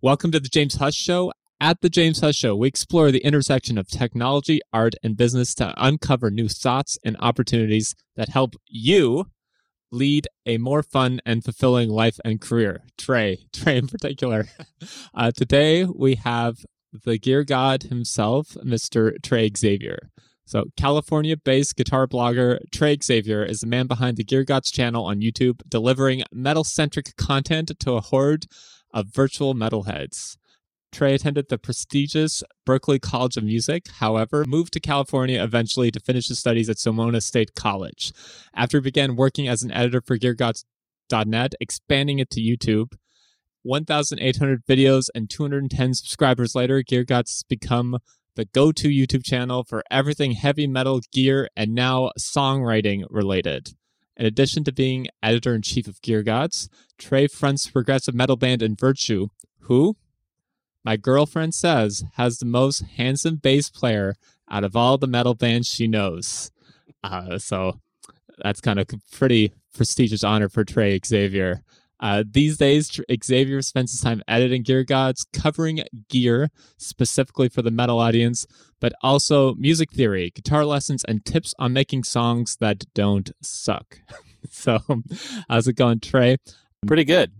Welcome to the James Hush Show. At the James Hush Show, we explore the intersection of technology, art, and business to uncover new thoughts and opportunities that help you lead a more fun and fulfilling life and career. Trey, Trey in particular. Uh, today we have the gear god himself, Mr. Trey Xavier. So, California based guitar blogger Trey Xavier is the man behind the Gear Gods channel on YouTube, delivering metal centric content to a horde of virtual metalheads. Trey attended the prestigious Berklee College of Music, however, moved to California eventually to finish his studies at Sonoma State College. After he began working as an editor for GearGods.net, expanding it to YouTube, 1,800 videos and 210 subscribers later, GearGods has become the go to YouTube channel for everything heavy metal gear and now songwriting related. In addition to being editor in chief of Gear Gods, Trey fronts progressive metal band In Virtue, who, my girlfriend says, has the most handsome bass player out of all the metal bands she knows. Uh, so that's kind of a pretty prestigious honor for Trey Xavier. Uh, these days, Xavier spends his time editing Gear Gods, covering gear specifically for the metal audience, but also music theory, guitar lessons, and tips on making songs that don't suck. so, how's it going, Trey? Pretty good.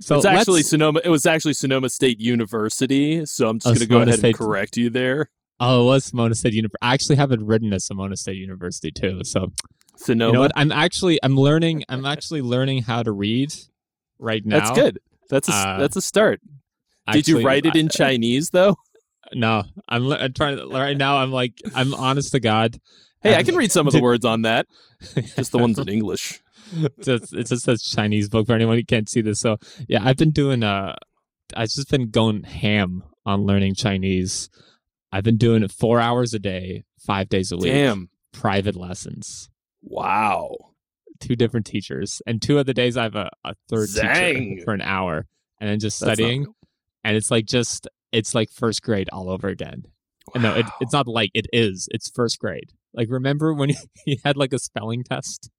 So it's actually Sonoma. It was actually Sonoma State University. So I'm just Oh, going to go ahead State. and correct you there. Oh, it was Sonoma State University. I actually have it written as Sonoma State University too. So Sonoma. you know what? I'm actually I'm learning. I'm actually learning how to read right now. That's good. That's a Uh, that's a start. Did you write it I- in Chinese though? No, I'm, I'm trying to, right now. I'm like, I'm honest to God. Hey, I can read some of the words on that. Just the ones in English. It's just, it just says Chinese book for anyone who can't see this. So yeah, I've been doing. Uh, I've just been going ham on learning Chinese. I've been doing it four hours a day, five days a week. Damn. Private lessons, Wow. two different teachers, and two of the days I have a, a third Zang. teacher for an hour, and then just That's not studying. real. and it's like just it's like first grade all over again. And No, it, it's not like it is. It's first grade. Like remember when you had like a spelling test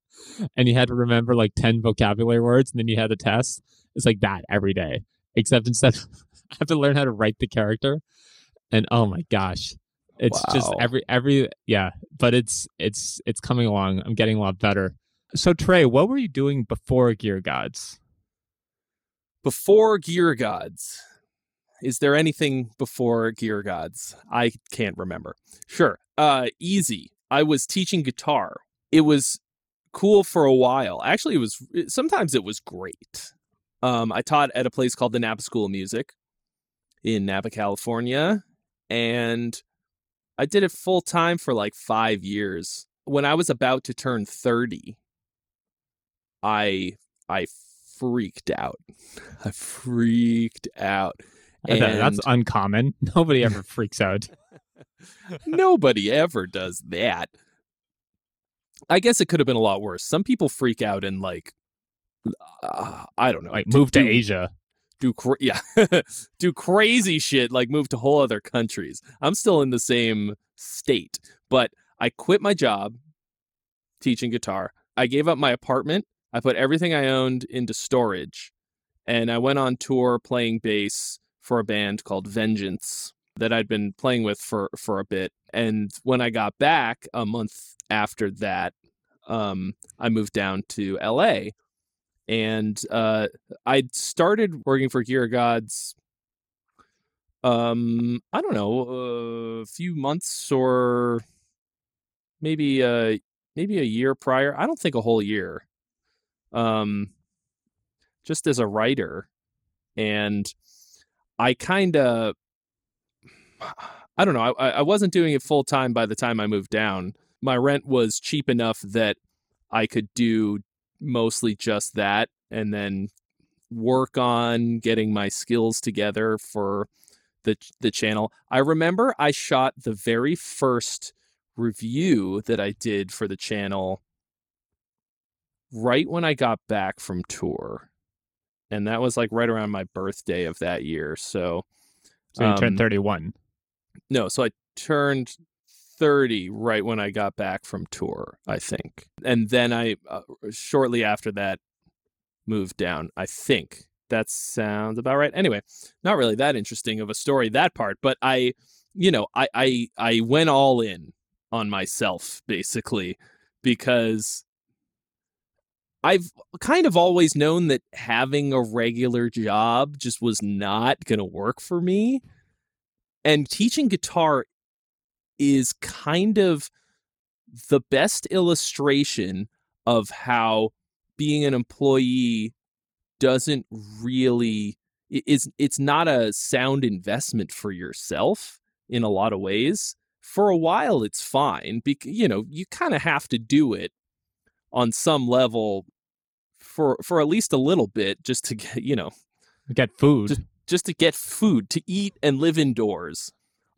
and you had to remember like 10 vocabulary words and then you had a test? It's like that every day. Except instead I have to learn how to write the character. And oh my gosh. It's just every every yeah, but it's it's it's coming along. I'm getting a lot better. So Trey, what were you doing before Gear Gods? Before Gear Gods. Is there anything before Gear Gods? I can't remember. Sure. Uh easy. I was teaching guitar. It was cool for a while. Actually, it was sometimes it was great. Um I taught at a place called the Napa School of Music in Napa, California, and I did it full time for like 5 years. When I was about to turn 30, I I freaked out. I freaked out. Thought That's uncommon. Nobody ever freaks out. Nobody ever does that. I guess it could have been a lot worse. Some people freak out and like, uh, I don't know, Like do- move to do- Asia. do cra- yeah, do crazy shit like move to whole other countries. I'm still in the same state, but I quit my job teaching guitar. I gave up my apartment. I put everything I owned into storage, and I went on tour playing bass for a band called Vengeance that I'd been playing with for for a bit. And when I got back a month after that, um, I moved down to LA, and uh, I'd started working for Gear Gods. Um, I don't know, a few months or maybe uh maybe a year prior. I don't think a whole year. Um, just as a writer, and I kind of, I don't know, I I wasn't doing it full time by the time I moved down. My rent was cheap enough that I could do mostly just that, and then work on getting my skills together for the the channel. I remember I shot the very first review that I did for the channel right when I got back from tour. And that was like right around my birthday of that year. So So you Um, turned 31. no, so I turned 30 right when I got back from tour, I think. And then I uh, shortly after that moved down, I think. that sounds about right. Anyway, not really that interesting of a story that part, but I, you know, I I I went all in on myself basically because I've kind of always known that having a regular job just was not going to work for me. And teaching guitar is kind of the best illustration of how being an employee doesn't really it's it's not a sound investment for yourself in a lot of ways for a while it's fine because you know you kind of have to do it on some level for for at least a little bit just to get you know get food. just, just to get food to eat and live indoors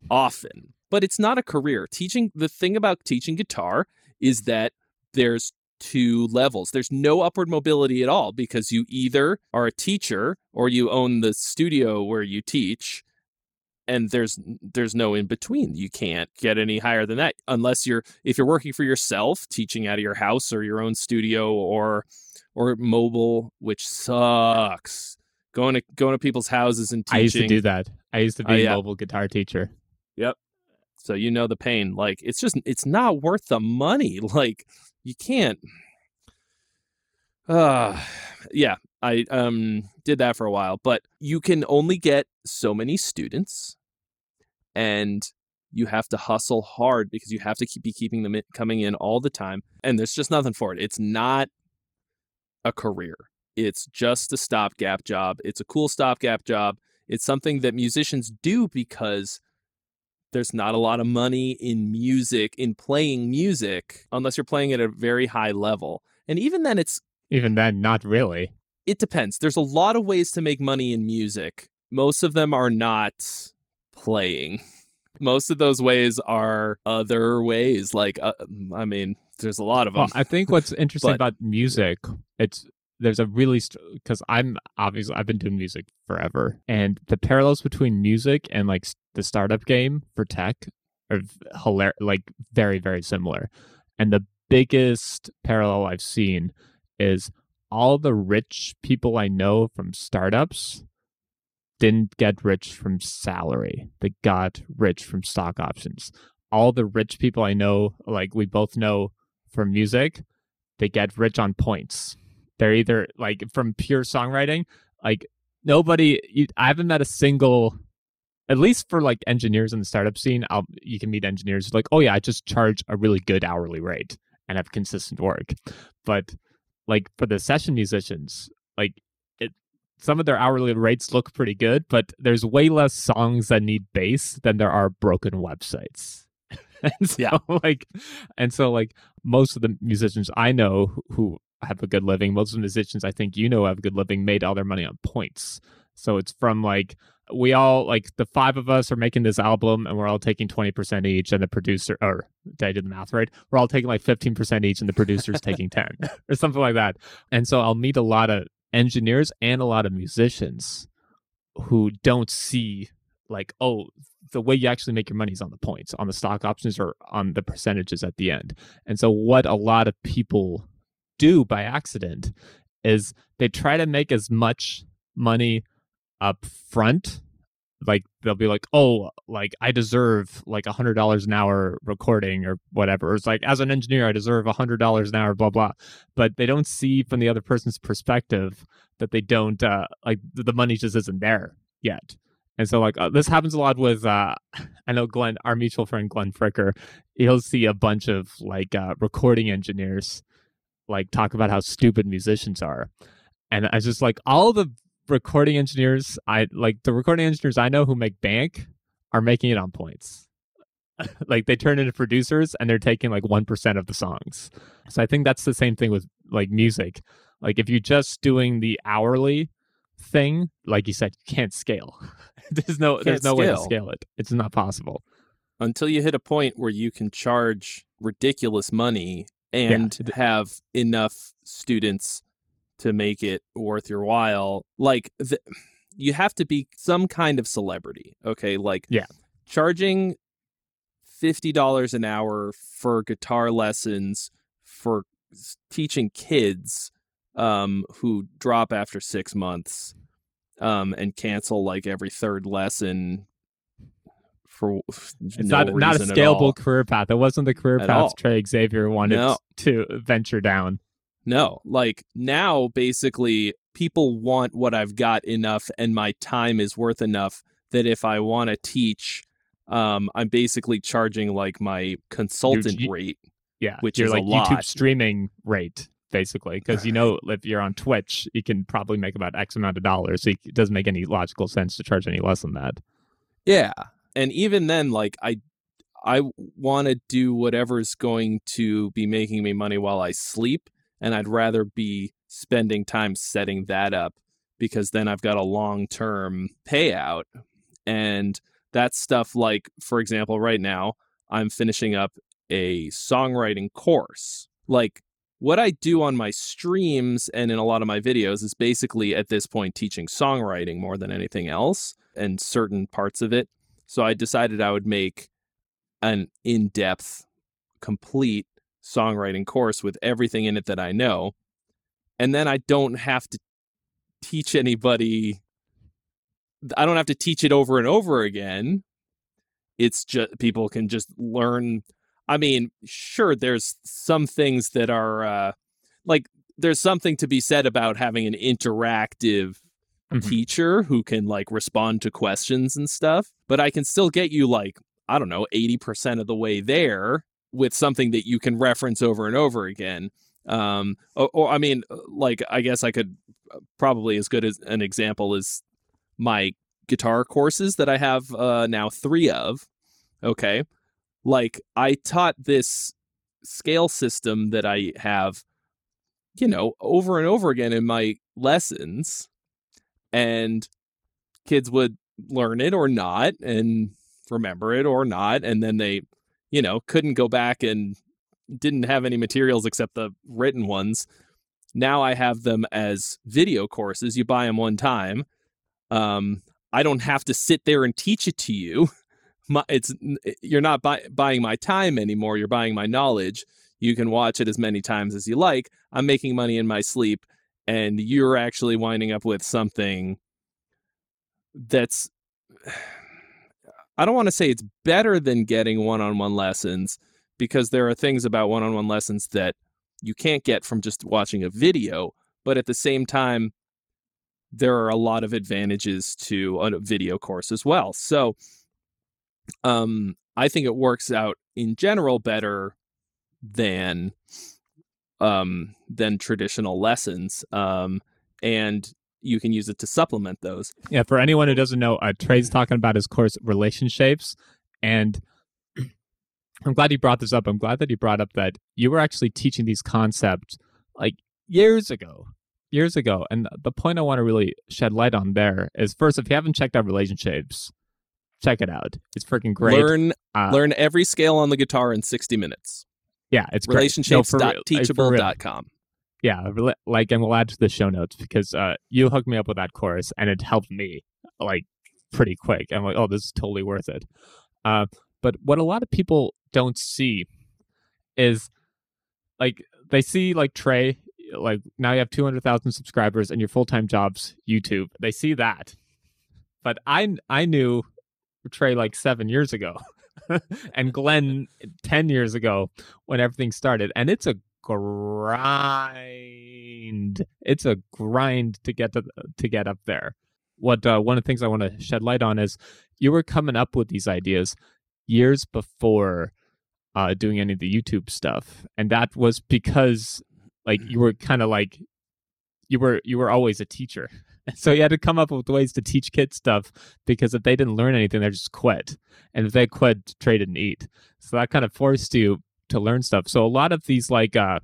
often. But it's not a career. Teaching the thing about teaching guitar is that there's two levels. There's no upward mobility at all because you either are a teacher or you own the studio where you teach and there's there's no in between you can't get any higher than that unless you're if you're working for yourself teaching out of your house or your own studio or or mobile, which sucks. Going to going to people's houses and teaching. I used to do that. I used to be uh, yeah. a mobile guitar teacher. Yep. So you know the pain. Like it's just it's not worth the money. Like you can't. Uh yeah, I um did that for a while, but you can only get so many students, and you have to hustle hard because you have to keep, be keeping them coming in all the time, and there's just nothing for it. It's not a career. It's just a stopgap job. It's a cool stopgap job. It's something that musicians do because there's not a lot of money in music, in playing music, unless you're playing at a very high level. And even then, it's. Even then, not really. It depends. There's a lot of ways to make money in music. Most of them are not playing. Most of those ways are other ways. Like, uh, I mean, there's a lot of them. Well, I think what's interesting but, about music, it's there's a really because I'm obviously I've been doing music forever, and the parallels between music and like the startup game for tech are hilarious, like very very similar. And the biggest parallel I've seen is all the rich people I know from startups didn't get rich from salary; they got rich from stock options. All the rich people I know, like we both know from music, they get rich on points. They're either like from pure songwriting, like nobody. You, I haven't met a single, at least for like engineers in the startup scene. I'll, you can meet engineers like, oh yeah, I just charge a really good hourly rate and have consistent work. But like for the session musicians, like it, some of their hourly rates look pretty good, but there's way less songs that need bass than there are broken websites. and so, yeah. like and so like most of the musicians I know who have a good living, most of the musicians I think you know have a good living made all their money on points. So it's from like we all like the five of us are making this album and we're all taking 20% each and the producer or did I do the math right? We're all taking like 15% each and the producer's taking 10 or something like that. And so I'll meet a lot of engineers and a lot of musicians who don't see like, oh, the way you actually make your money is on the points, on the stock options, or on the percentages at the end. And so, what a lot of people do by accident is they try to make as much money up front like they'll be like oh like i deserve like a hundred dollars an hour recording or whatever. It's like as an engineer i deserve a hundred dollars an hour blah blah. But they don't see from the other person's perspective that they don't uh like the money just isn't there yet. And so, like, uh, this happens a lot with, uh, I know Glenn, our mutual friend Glenn Fricker, he'll see a bunch of like uh, recording engineers like talk about how stupid musicians are. And I was just like all the recording engineers, I like the recording engineers I know who make bank are making it on points. like they turn into producers and they're taking like 1% of the songs. So I think that's the same thing with like music. Like if you're just doing the hourly thing, like you said, you can't scale. there's no there's no scale. way to scale it. It's not possible. Until you hit a point where you can charge ridiculous money and yeah. have enough students to make it worth your while. Like the, you have to be some kind of celebrity. Okay, like yeah, charging fifty dollars an hour for guitar lessons for teaching kids um, who drop after six months um, and cancel like every third lesson for It's no not not a reason at all. scalable career path. It wasn't the career At path all. Trey Xavier wanted No. to venture down. No, like now, basically, people want what I've got enough, and my time is worth enough that if I want to teach, um, I'm basically charging like my consultant you- rate. Yeah, Which is like YouTube streaming rate basically because you know if you're on Twitch, you can probably make about X amount of dollars. So it doesn't make any logical sense to charge any less than that. Yeah, and even then, like I, I want to do whatever's going to be making me money while I sleep, and I'd rather be spending time setting that up because then I've got a long term payout, and that's stuff like, for example, right now I'm finishing up a songwriting course. Like what I do on my streams and in a lot of my videos is basically at this point teaching songwriting more than anything else and certain parts of it. So I decided I would make an in depth, complete songwriting course with everything in it that I know. And then I don't have to teach anybody, I don't have to teach it over and over again. It's just people can just learn. I mean, sure, there's some things that are uh, like there's something to be said about having an interactive Mhm. teacher who can like respond to questions and stuff, but I can still get you like, I don't know, 80% of the way there with something that you can reference over and over again. Um, or, or I mean, like, I guess I could uh, probably as good as an example is my guitar courses that I have uh, now three of. Okay. Like, I taught this scale system that I have, you know, over and over again in my lessons and kids would learn it or not and remember it or not and then they you know couldn't go back and didn't have any materials except the written ones. Now i have them as video courses. You buy them one time. Um i don't have to sit there and teach it to you. My, it's you're not buy, buying my time anymore. You're buying my knowledge. You can watch it as many times as you like. I'm making money in my sleep and you're actually winding up with something that's I don't want to say it's better than getting one-on-one lessons because there are things about one-on-one lessons that you can't get from just watching a video, but at the same time there are a lot of advantages to a video course as well. So um I think it works out in general better than um than traditional lessons um and you can use it to supplement those Yeah, for anyone who doesn't know, uh, Trey's talking about his course relationships, and I'm glad he brought this up. I'm glad that he brought up that you were actually teaching these concepts like years ago, years ago. And the point I want to really shed light on there is first, if you haven't checked out relationships, check it out. It's freaking great. learn Uh, learn every scale on the guitar in 60 minutes yeah, it's great. No, yeah like and we'll add to the show notes because uh you hooked me up with that course and it helped me like pretty quick. I'm like oh this is totally worth it. Uh but what a lot of people don't see is like they see like trey like now you have 200000 subscribers and your full-time job's youtube. They see that. But i i knew trey like seven years ago and glenn 10 years ago when everything started. And it's a grind. It's a grind to get to to get up there. What uh, one of the things I want to shed light on is you were coming up with these ideas years before uh, doing any of the YouTube stuff, and that was because like you were kind of like you were you were always a teacher. So you had to come up with ways to teach kids stuff because if they didn't learn anything, they just quit. And if they quit, Trey didn't eat. So that kind of forced you to learn stuff. So a lot of these like uh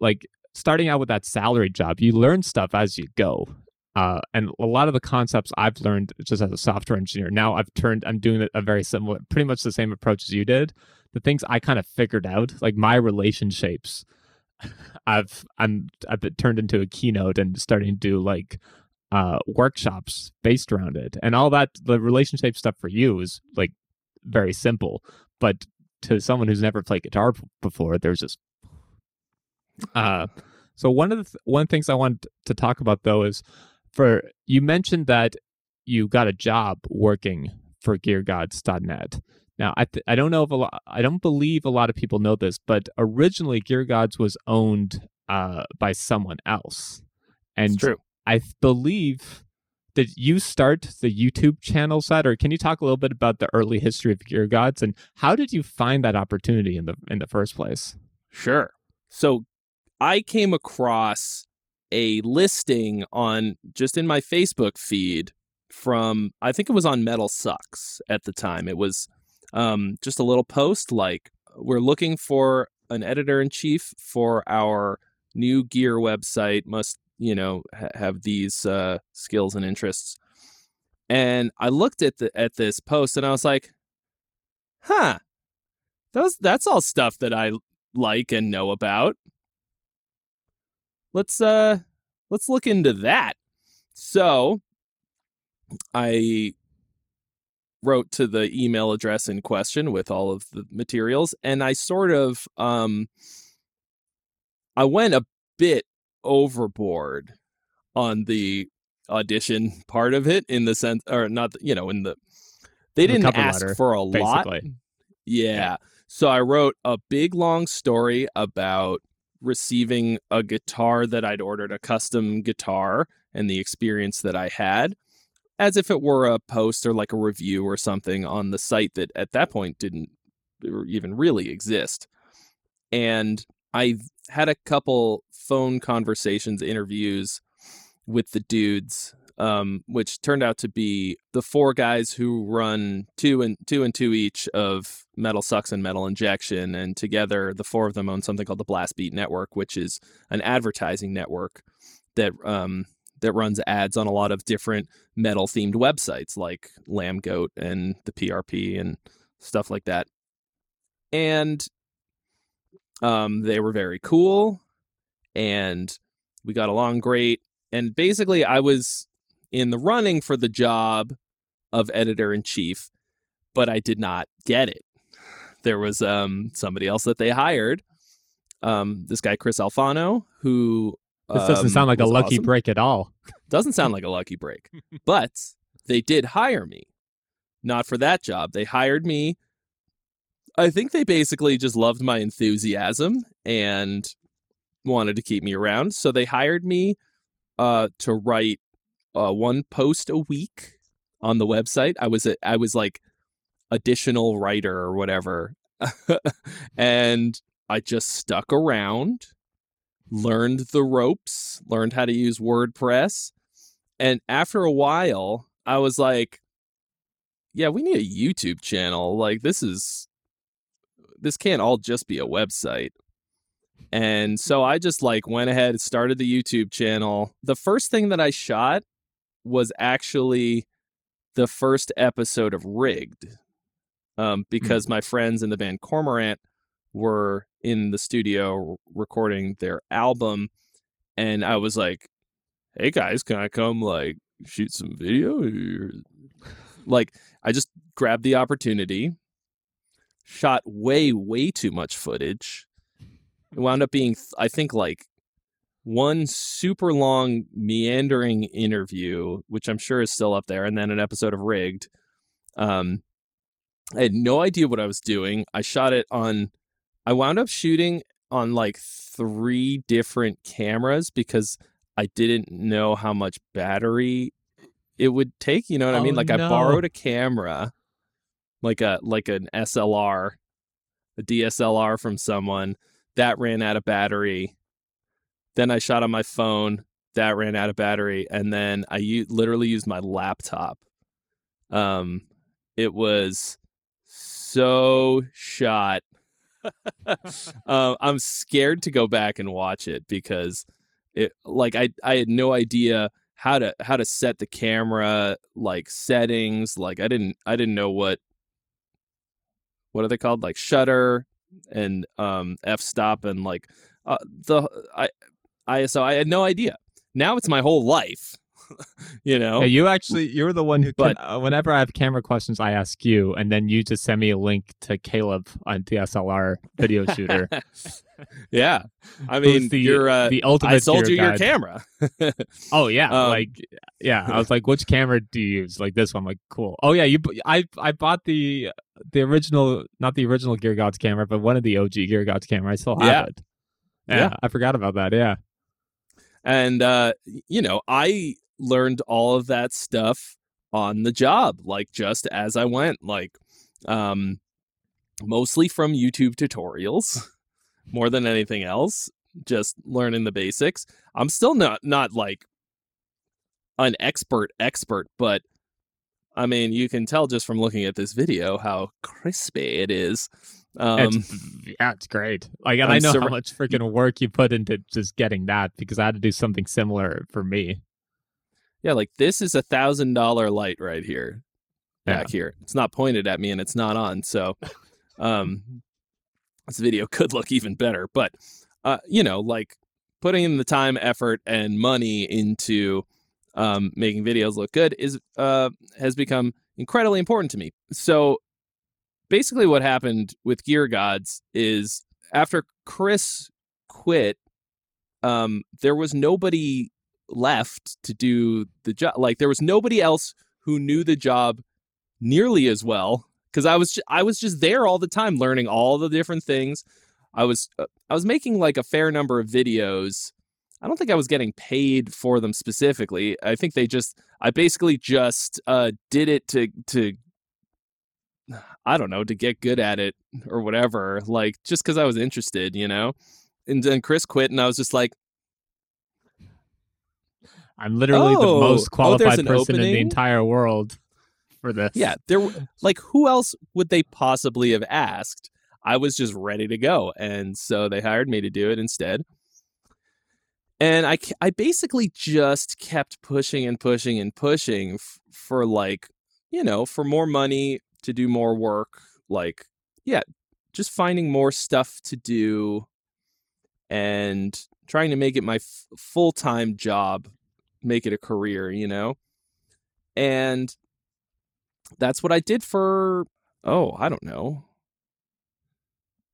like starting out with that salary job, you learn stuff as you go. Uh, and a lot of the concepts I've learned just as a software engineer. Now I've turned, I'm doing a very similar, pretty much the same approach as you did. The things I kind of figured out, like my relationships, I've I'm I've turned into a keynote and starting to do like uh workshops based around it, and all that. The relationship stuff for you is like very simple, but to someone who's never played guitar before, there's just uh. So one of the th- one things I want to talk about though is for you mentioned that you got a job working for GearGods.net. Now, I th- I don't know if a lot, I don't believe a lot of people know this, but originally GearGods was owned uh, by someone else, and It's true. I th- believe did you start the YouTube channel side, or can you talk a little bit about the early history of Gear Gods and how did you find that opportunity in the in the first place? Sure. So I came across a listing on just in my Facebook feed from I think it was on Metal Sucks at the time. It was um, just a little post like we're looking for an editor in chief for our new gear website. Must you know ha- have these uh, skills and interests. And I looked at the at this post and I was like, huh. Those that's all stuff that I like and know about. Let's uh let's look into that. So I wrote to the email address in question with all of the materials and I sort of um I went a bit overboard on the audition part of it in the sense or not you know in the they The didn't cover ask letter, for a lot basically. yeah. Yeah. So I wrote a big long story about receiving a guitar that I'd ordered a custom guitar and the experience that I had as if it were a post or like a review or something on the site that at that point didn't uh, even really exist. And I had a couple phone conversations, interviews with the dudes um, which turned out to be the four guys who run two and two and two each of Metal Sucks and Metal Injection, and together the four of them own something called the Blast Beat Network, which is an advertising network that um, that runs ads on a lot of different metal themed websites like Lambgoat and the PRP and stuff like that. And um, they were very cool, and we got along great. And basically, I was in the running for the job of editor in chief, but I did not get it. There was um, somebody else that they hired, um, this guy Chris Alfano, who This doesn't um, sound like a lucky awesome. break at all. Doesn't sound like a lucky break, but they did hire me. Not for that job. They hired me. I think they basically just loved my enthusiasm and wanted to keep me around. So they hired me uh, to write uh, one post a week on the website. I was a, I was like additional writer or whatever, and I just stuck around, learned the ropes, learned how to use WordPress, and after a while, I was like, "Yeah, we need a YouTube channel. Like this is this can't all just be a website." And so I just like went ahead and started the YouTube channel. The first thing that I shot was actually the first episode of Rigged. Um, because my friends in the band Cormorant were in the studio recording their album and I was like, "Hey guys, can I come like shoot some video?" Like I just grabbed the opportunity, shot way way too much footage. It wound up being I think like one super long meandering interview, which I'm sure is still up there, and then an episode of Rigged. Um, I had no idea what I was doing. I shot it on. I wound up shooting on like three different cameras because I didn't know how much battery it would take. You know what I Oh, mean? Like I borrowed a camera, like a like an SLR, a DSLR from someone that ran out of battery. Then I shot on my phone that ran out of battery, and then I u- literally used my laptop. Um, it was so shot. um, I'm scared to go back and watch it because it like I I had no idea how to how to set the camera like settings like I didn't I didn't know what what are they called like shutter and um f stop and like uh, the I I so I had no idea. Now it's my whole life. you know. Yeah, you actually you're the one who. But- can, uh, whenever I have camera questions, I ask you, and then you just send me a link to Caleb on DSLR video shooter. yeah, I mean, the you're. Uh, the ultimate. I sold you your camera. Oh yeah, Um, like yeah. I was like, which camera do you use? Like this one. I'm like, cool. Oh yeah, you. I I bought the the original, not the original Gear Gods camera, but one of the OG Gear Gods camera. I still have Yeah. it. Yeah, Yeah. I forgot about that. Yeah. and uh you know i learned all of that stuff on the job like just as i went like um mostly from youtube tutorials more than anything else just learning the basics i'm still not not like an expert expert but i mean you can tell just from looking at this video how crispy it is um it's, yeah, it's great. Like, and I'm I know how much freaking work you put into just getting that because I had to do something similar for me. Yeah, like this is a thousand dollar light right here, Yeah. back here. It's not pointed at me and it's not on. So, um, this video could look even better. But, uh, you know, like putting in the time, effort, and money into um, making videos look good is uh, has become incredibly important to me. So, basically, what happened with Gear Gods is after Chris quit, um, there was nobody left to do the job. Like there was nobody else who knew the job nearly as well because I was ju- I was just there all the time learning all the different things. I was uh, I was making like a fair number of videos. I don't think I was getting paid for them specifically. I think they just I basically just uh did it to to I don't know, to get good at it or whatever, like just cuz I was interested, you know. And then Chris quit and I was just like I'm literally Oh, the oh, most oh, qualified an person in the entire world for this. Yeah, there like who else would they possibly have asked? I was just ready to go, and so they hired me to do it instead. And I I basically just kept pushing and pushing and pushing f- for like, you know, for more money to do more work, like yeah, just finding more stuff to do and trying to make it my f- full-time job, make it a career, you know? And that's what I did for oh, I don't know,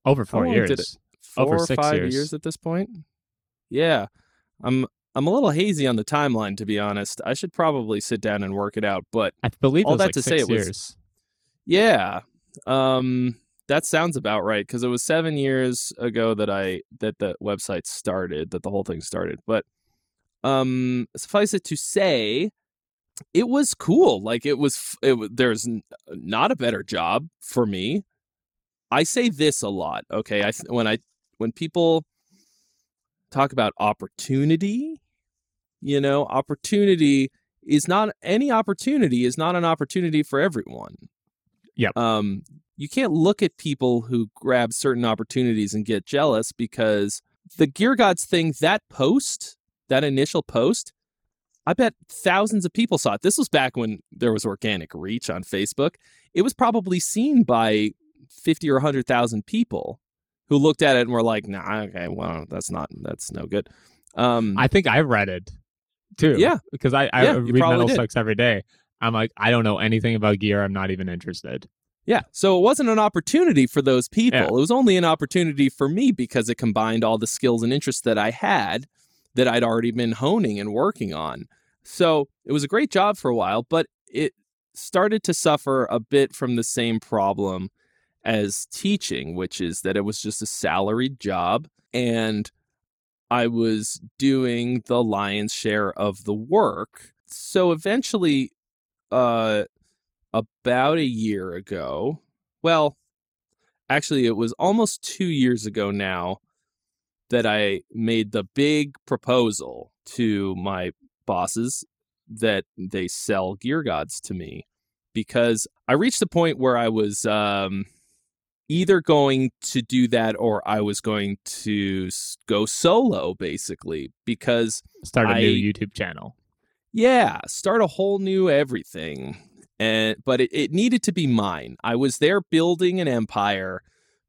over four years. Over four or six five years. at this point. Yeah, I'm I'm a little hazy on the timeline to be honest. I should probably sit down and work it out, but I believe all that like to say it was- yeah, um, that sounds about right because it was seven years ago that I that the website started, that the whole thing started. But um, suffice it to say, it was cool. Like it was. It there's not a better job for me. I say this a lot. Okay, I when I when people talk about opportunity, you know, opportunity is not any opportunity is not an opportunity for everyone. Yep. Um, you can't look at people who grab certain opportunities and get jealous because the Gear Gods thing, that post, that initial post, I bet thousands of people saw it. This was back when there was organic reach on Facebook. It was probably seen by 50 or 100,000 people who looked at it and were like, nah, okay, well, that's not, that's no good. Um, I think I read it too. Yeah. Because I, I Yeah, read Metal did. Sucks every day. I'm like, I don't know anything about gear. I'm not even interested. Yeah. So it wasn't an opportunity for those people. Yeah. It was only an opportunity for me because it combined all the skills and interests that I had that I'd already been honing and working on. So it was a great job for a while, but it started to suffer a bit from the same problem as teaching, which is that it was just a salaried job and I was doing the lion's share of the work. So eventually, uh, about a year ago. Well, actually, it was almost two years ago now that I made the big proposal to my bosses that they sell Gear Gods to me because I reached the point where I was um, either going to do that or I was going to go solo, basically, because Start a new YouTube channel. yeah, start a whole new everything. And but it, it needed to be mine. I was there building an empire,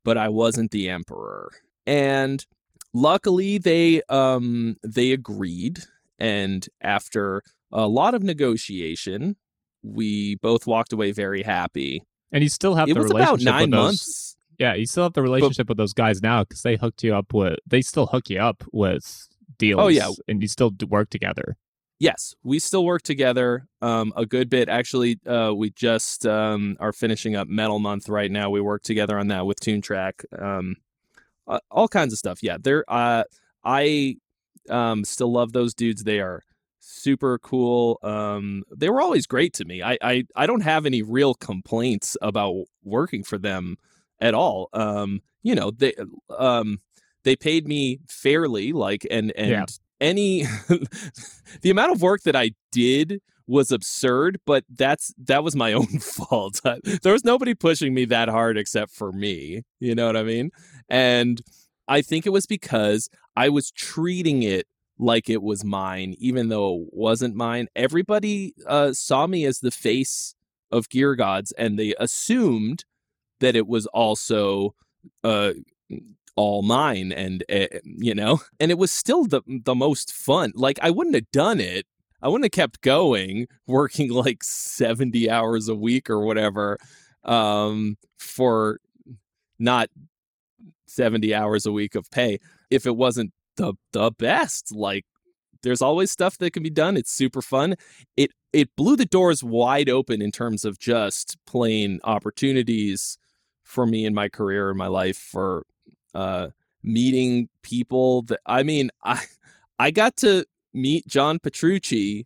but I wasn't the emperor. And luckily they um they agreed and after a lot of negotiation. We both walked away very happy. And you still have it the was about relationship nine with those. months. Yeah, you still have the relationship with those guys now because they hooked you up with. They still hook you up with deals. Oh, yeah. and you still work together. Yes, we still work together um, a good bit. Actually, uh, we just um, are finishing up Metal Month right now. We work together on that with Tune Track, um, uh, all kinds of stuff. Yeah, they're. Uh, I um, still love those dudes. They are super cool. Um, they were always great to me. I, I I don't have any real complaints about working for them at all. Um, you know, they um, they paid me fairly, like and and Yeah. any the amount of work that I did was absurd, but that's that was my own fault. there was nobody pushing me that hard except for me. You know what I mean? And I think it was because I was treating it like it was mine, even though it wasn't mine. Everybody uh, saw me as the face of Gear Gods, and they assumed that it was also uh, all mine, and uh, you know, and it was still the the most fun. Like I wouldn't have done it. I wouldn't have kept going, working like seventy hours a week or whatever, um, for not 70 hours a week of pay if it wasn't the the best like there's always stuff that can be done it's super fun. It it blew the doors wide open in terms of just plain opportunities for me in my career and my life for uh meeting people that I mean I I got to meet John Petrucci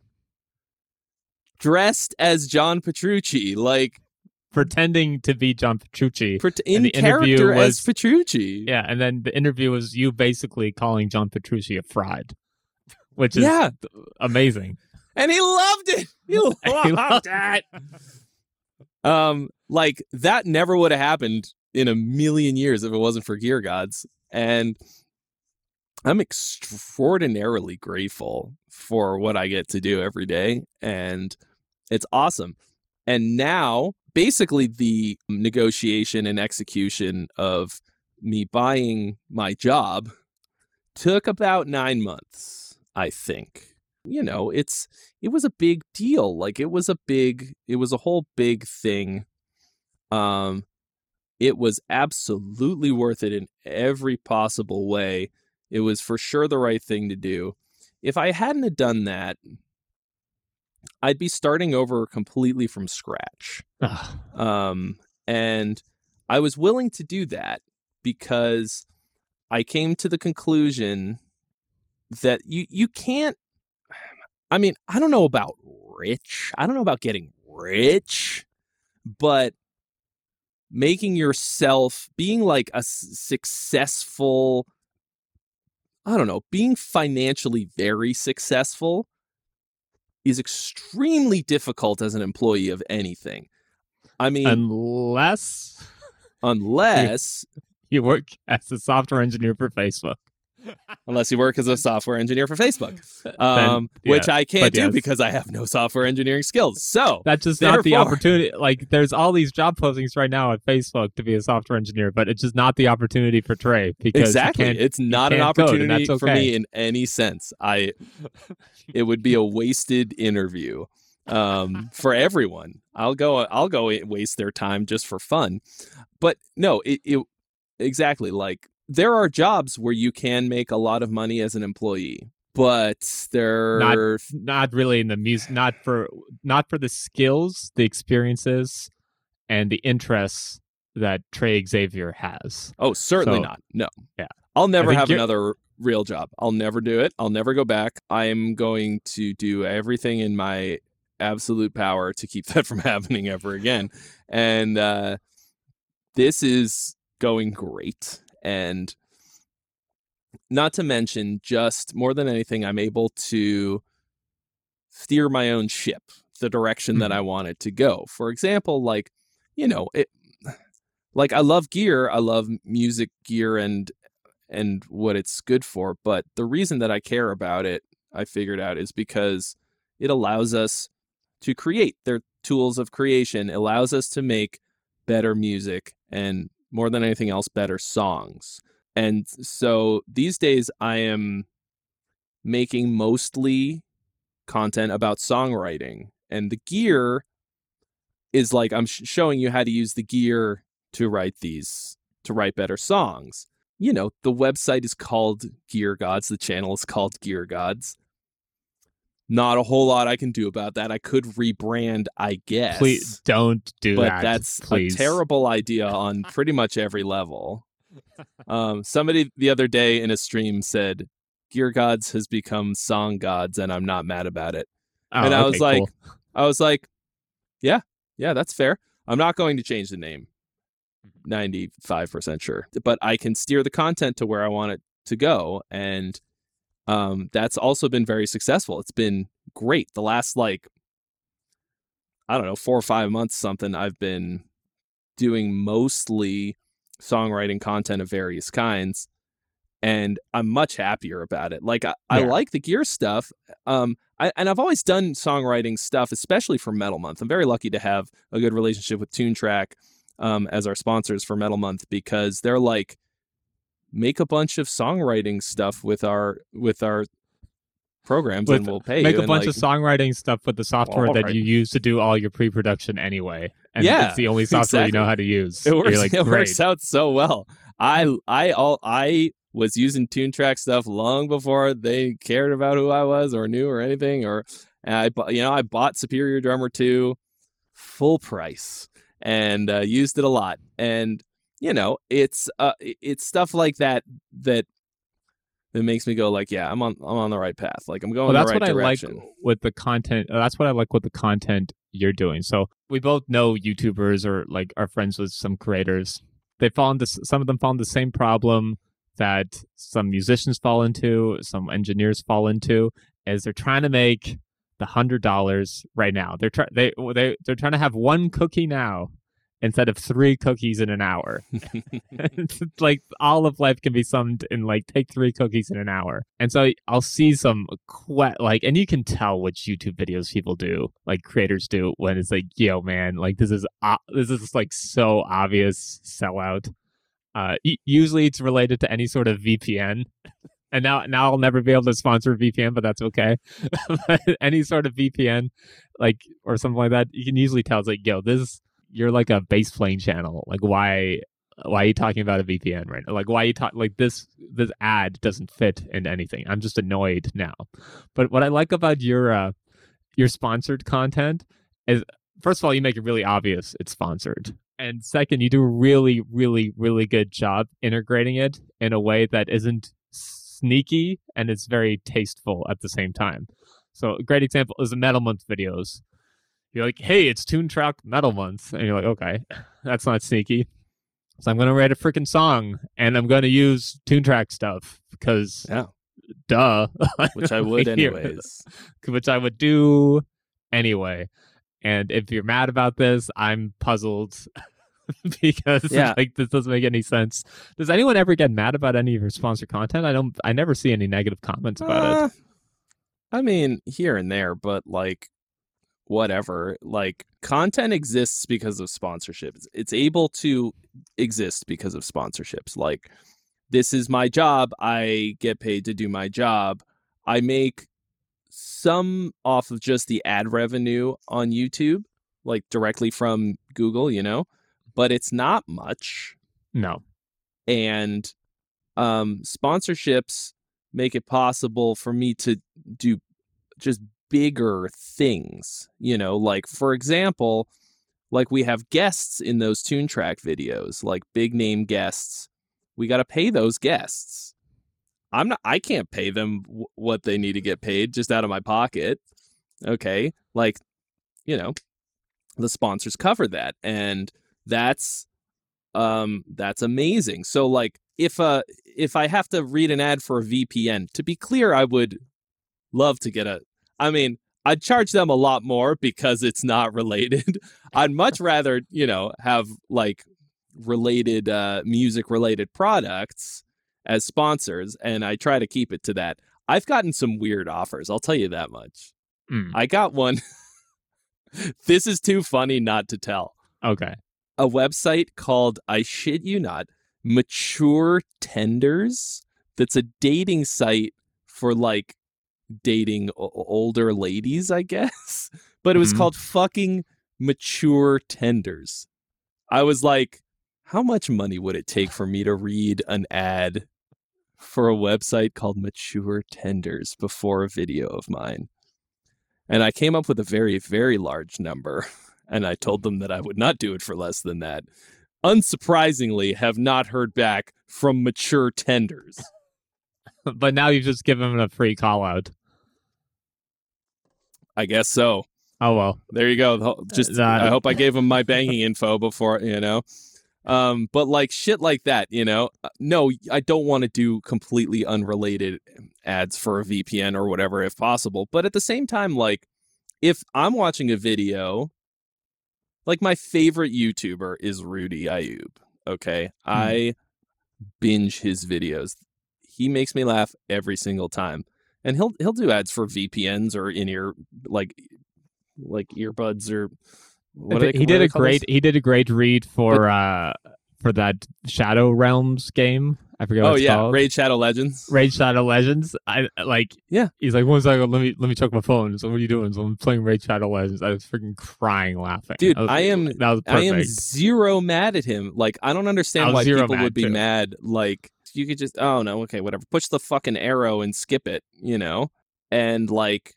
dressed as John Petrucci like Pretending to be John Petrucci. And in the interview character as was- Petrucci yeah, and then the interview was you basically calling John Petrucci a fraud, which is yeah amazing. and he loved it. He loved, He loved it. Um, like that never would have happened in a million years if it wasn't for Gear Gods, and I'm extraordinarily grateful for what I get to do every day, and it's awesome. And now, basically, the negotiation and execution of me buying my job took about nine months, I think. You know, it's it was a big deal. Like it was a big it was a whole big thing. Um it was absolutely worth it in every possible way. It was for sure the right thing to do. If I hadn't have done that, I'd be starting over completely from scratch. Um, and I was willing to do that because I came to the conclusion that you you can't. I mean, I don't know about rich. I don't know about getting rich, but making yourself being like a s- successful I don't know, being financially very successful is extremely difficult as an employee of anything. I mean, Unless unless you work as a software engineer for Facebook. Unless you work as a software engineer for Facebook, um, yeah, which I can't do yes. because I have no software engineering skills. So That's just not the opportunity. Like, there's all these job postings right now at Facebook to be a software engineer, but it's just not the opportunity for Trey because exactly, it's not an can't code, and opportunity that's for me in any sense. I it would be a wasted interview um, for everyone. I'll go. I'll go waste their time just for fun. But no, it, it exactly like there are jobs where you can make a lot of money as an employee, but they're not really in the music not for not for the skills the experiences and the interests that trey xavier has oh certainly So, not. No. yeah. I'll never have you're- another real job. I'll never do it. I'll never go back. I am going to do everything in my absolute power to keep that from happening ever again. And uh, this is going great. And not to mention, just more than anything, I'm able to steer my own ship the direction that Mhm. I want it to go. For example, like, you know, it like I love gear, I love music gear and and what it's good for, but the reason that I care about it, I figured out is because it allows us to create. They're tools of creation, allows us to make better music and more than anything else better songs. And so these days I am making mostly content about songwriting. And the gear is like I'm sh- showing you how to use the gear to write these to write better songs. You know, the website is called Gear Gods, the channel is called Gear Gods. Not a whole lot I can do about that. I could rebrand, I guess. Please don't do but that. that's please. a terrible idea on pretty much every level. Um, somebody the other day in a stream said, "Gear Gods has become Song Gods," and I'm not mad about it. Oh, and I okay, was like, cool. I was like, "Yeah, yeah, that's fair. I'm not going to change the name. Ninety five percent sure, but I can steer the content to where I want it to go, and um, that's also been very successful. It's been great. The last like, I don't know, four or five months, something. I've been doing mostly songwriting content of various kinds and i'm much happier about it like i, I like the gear stuff um I, and i've always done songwriting stuff especially for metal month i'm very lucky to have a good relationship with toontrack um, as our sponsors for metal month because they're like make a bunch of songwriting stuff with our with our programs With- and we'll pay you. Make a bunch like, of songwriting stuff with the software that right. you use to do all your pre-production anyway. And Yeah, it's the only software you know how to use. it works. Like, it works out so well. I I all I was using Toontrack stuff long before they cared about who I was or knew or anything. Or and I you know I bought Superior Drummer two full price and uh, used it a lot. And you know it's uh it's stuff like that that that makes me go like yeah I'm on I'm on the right path. Like I'm going well, that's right what direction. I like with the content. uh, That's what I like with the content you're doing. So we both know YouTubers or like are friends with some creators. They fall into some of them fall into the same problem that some musicians fall into, some engineers fall into, is they're trying to make the hundred dollars right now. They're trying they they they're trying to have one cookie now instead of three cookies in an hour. like all of life can be summed in like take three cookies in an hour. And so I'll see some que- like, and you can tell which YouTube videos people do, like creators do, when it's like, yo, man, like this is o- this is like so obvious sellout. Uh, usually it's related to any sort of VPN. And now, now I'll never be able to sponsor a VPN, but that's okay. Any sort of VPN, like or something like that, you can usually tell it's like, yo, this you're like a base plane channel. Like, why why are you talking about a VPN right now? Like, why are you talk like this? This ad doesn't fit in anything. I'm just annoyed now. But what I like about your uh, your sponsored content is, first of all, you make it really obvious it's sponsored, and second, you do a really, really, really good job integrating it in a way that isn't sneaky and it's very tasteful at the same time. So, a great example is the Metal Month videos. You're like, hey, it's Toontrack Metal Month. And you're like, okay, that's not sneaky. So I'm going to write a freaking song and I'm going to use Toontrack stuff because, Yeah. duh. which I would anyways. Which I would do anyway. And if you're mad about this, I'm puzzled because Yeah. like this doesn't make any sense. Does anyone ever get mad about any of your sponsor content? I don't. I never see any negative comments about it. Uh, I mean, here and there, but like whatever. Like content exists because of sponsorships. It's able to exist because of sponsorships. Like this is my job. I get paid to do my job. I make some off of just the ad revenue on YouTube, like directly from Google, you know, but it's not much No. and um, sponsorships make it possible for me to do just bigger things you know like for example like we have guests in those Toontrack videos like big name guests. We got to pay those guests. I'm not i can't pay them w- what they need to get paid just out of my pocket okay? Like you know the sponsors cover that and that's um that's amazing. So like if uh if i have to read an ad for a vpn to be clear i would love to get a i mean i'd charge them a lot more because it's not related. I'd much rather you know have like related uh music related products as sponsors and i try to keep it to that. I've gotten some weird offers i'll tell you that much. Mm, i got one. This is too funny not to tell. Okay. a website called I shit you not Mature Tenders. That's a dating site for like dating o- older ladies, I guess. But it was Mhm. called fucking mature tenders. I was like, how much money would it take for me to read an ad for a website called Mature Tenders before a video of mine? And I came up with a very, very large number. And I told them that I would not do it for less than that. Unsurprisingly, have not heard back from Mature Tenders. but now you've just given them a free call out. I guess so. Oh well. There you go. Just I hope I gave him my banking info before, you know. Um, but like shit like that, you know. Uh, No, I don't want to do completely unrelated ads for a VPN or whatever if possible. But at the same time, like if I'm watching a video, like my favorite YouTuber is Rudy Ayoub. Okay, I binge his videos. He makes me laugh every single time, and he'll he'll do ads for VPNs or in ear like like earbuds or what they- he did a those? great he did a great read for uh for that Shadow Realms game. I forget what Oh it's yeah, called. Raid Shadow Legends. Raid Shadow Legends. I like. Yeah. He's like, one second. Let me let me check my phone. So what are you doing? So I'm playing Raid Shadow Legends. I was freaking crying laughing. Dude, was- I am- That was I am zero mad at him. Like I don't understand was why people would be too. mad. Like you could just oh no, okay, whatever. Push the fucking arrow and skip it, you know? And like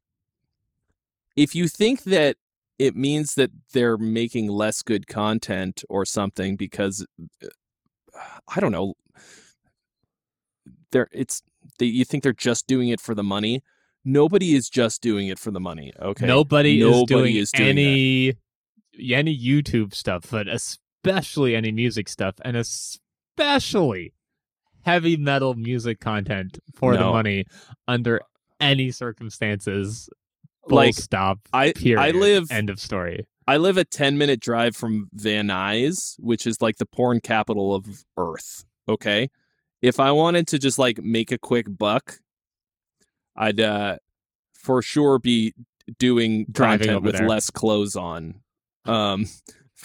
if you think that it means that they're making less good content or something because uh, I don't know. They're it's they, you think they're just doing it for the money. Nobody is just doing it for the money. Okay. Nobody, is Nobody doing, is doing any any YouTube stuff, but especially any music stuff, and especially heavy metal music content for the money under any circumstances. Full Like, stop. I Period. I live End of story. I live a 10 minute drive from Van Nuys, which is like the porn capital of Earth. Okay. If I wanted to just like make a quick buck, I'd uh, for sure be doing Driving content with there. less clothes on. Um,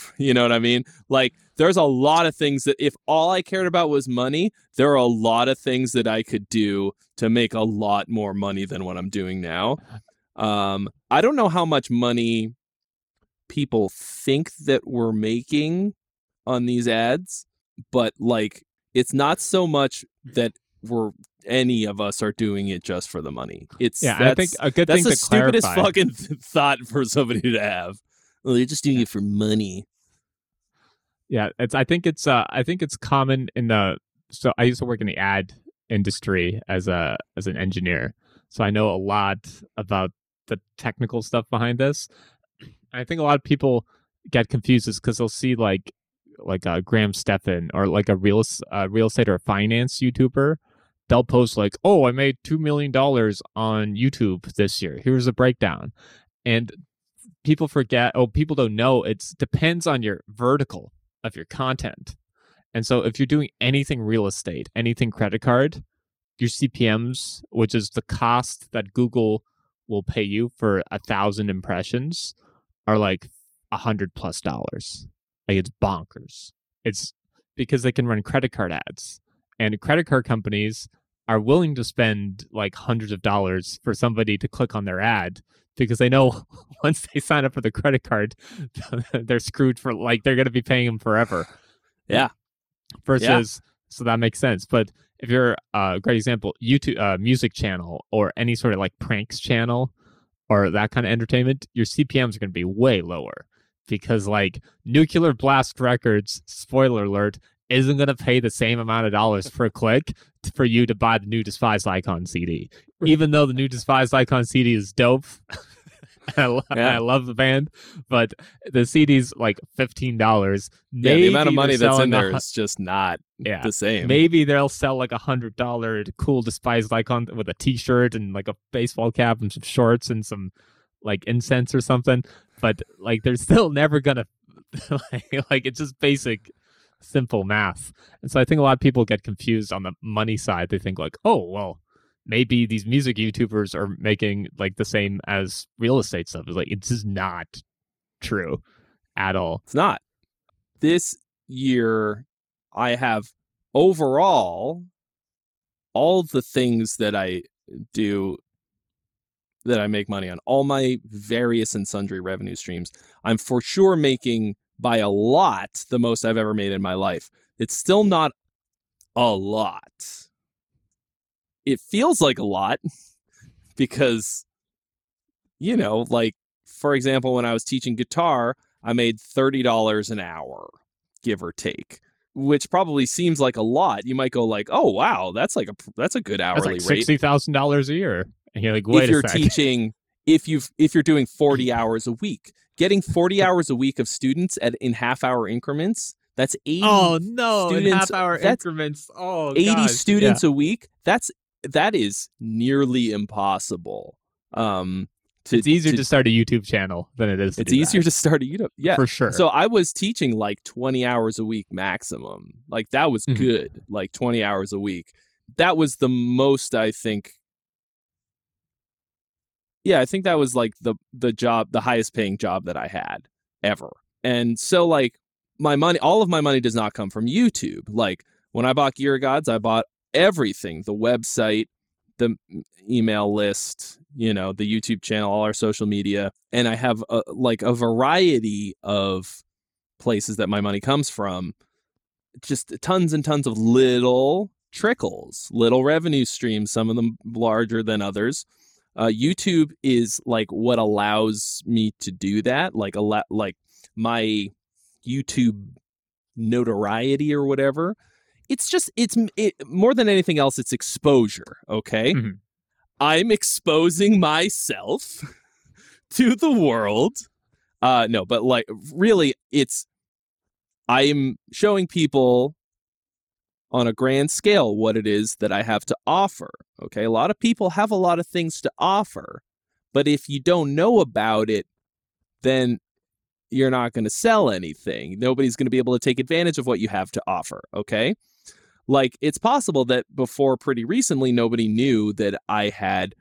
you know what I mean? Like, there's a lot of things that if all I cared about was money, there are a lot of things that I could do to make a lot more money than what I'm doing now. Um, I don't know how much money people think that we're making on these ads, but like it's not so much that we're any of us are doing it just for the money. It's Yeah, and I think a good that's thing the to stupidest clarify. fucking th- thought for somebody to have. Well, they're just doing it for money. Yeah, it's. I think it's. Uh, I think it's common in the. So I used to work in the ad industry as a as an engineer, so I know a lot about the technical stuff behind this. I think a lot of people get confused because they'll see like like a Graham Stephan or like a real real estate or finance YouTuber. They'll post like, "Oh, I made two million dollars on YouTube this year. Here's a breakdown," and people forget. Oh, people don't know. It depends on your vertical of your content. And so if you're doing anything real estate, anything credit card, your CPMs, which is the cost that Google will pay you for a thousand impressions, are like a hundred plus dollars. Like it's bonkers. It's because they can run credit card ads. And credit card companies are willing to spend like hundreds of dollars for somebody to click on their ad because they know once they sign up for the credit card, they're screwed for like they're going to be paying them forever. Yeah. Versus, so that makes sense. But if you're uh, a great example, YouTube uh, music channel or any sort of like pranks channel or that kind of entertainment, your CPMS are going to be way lower because like Nuclear Blast Records, spoiler alert, isn't going to pay the same amount of dollars per click for you to buy the new Despised Icon CD, even though the new Despised Icon CD is dope. I, lo- Yeah. I love the band, but the CD's like fifteen dollars. Yeah, the amount of money that's in there is just not yeah. the same. Maybe they'll sell like a hundred dollar cool despised icon with a T-shirt and like a baseball cap and some shorts and some like incense or something. But like, they're still never gonna like, like it's just basic, simple math. And so I think a lot of people get confused on the money side. They think like, oh well, maybe these music YouTubers are making like the same as real estate stuff. It's like it's just not true at all. It's not. This year, I have overall all the things that I do that I make money on, all my various and sundry revenue streams, I'm for sure making by a lot the most I've ever made in my life. It's still not a lot. It feels like a lot because, you know, like, for example, when I was teaching guitar, I made $30 an hour, give or take which probably seems like a lot. You might go like, "Oh wow, that's like a that's a good hourly that's like sixty thousand dollars a year." And you're like, "Wait if you're teaching, if you've if you're doing forty hours a week, getting forty hours a week of students at in half hour increments, that's eighty. Oh no, students, in half hour increments. Oh, eighty gosh, students yeah. a week. That's that is nearly impossible. Um, to, it's easier to, to, start a YouTube channel than it is. it's easier to start a YouTube. Yeah, for sure. So I was teaching like 20 hours a week maximum. Like that was Mhm. good. Like 20 hours a week. That was the most I think. Yeah, I think that was like the the job, the highest paying job that I had ever. And so like my money, all of my money does not come from YouTube. Like when I bought Gear Gods, I bought everything: the website, the email list, you know, the YouTube channel, all our social media, and I have a, like a variety of places that my money comes from. Just tons and tons of little trickles, little revenue streams, some of them larger than others. Uh, YouTube is like what allows me to do that, like a lot, like my YouTube notoriety or whatever. It's just it's it, more than anything else. It's exposure. Okay, Mhm. I'm exposing myself to the world. Uh, no, but like really, it's I'm showing people on a grand scale what it is that I have to offer. Okay. A lot of people have a lot of things to offer, but if you don't know about it, then you're not going to sell anything. Nobody's going to be able to take advantage of what you have to offer. Okay. Like it's possible that before pretty recently, nobody knew that I had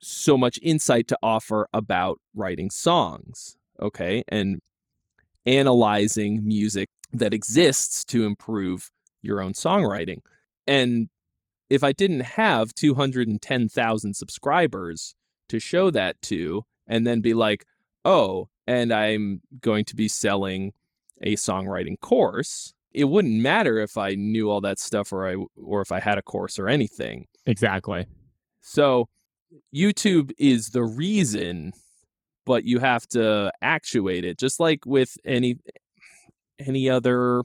so much insight to offer about writing songs. Okay. And analyzing music that exists to improve your own songwriting. And if I didn't have 210,000 subscribers to show that to, and then be like, oh, and I'm going to be selling a songwriting course, it wouldn't matter if I knew all that stuff or I or if I had a course or anything. exactly. So YouTube is the reason, but you have to actuate it, just like with any any other.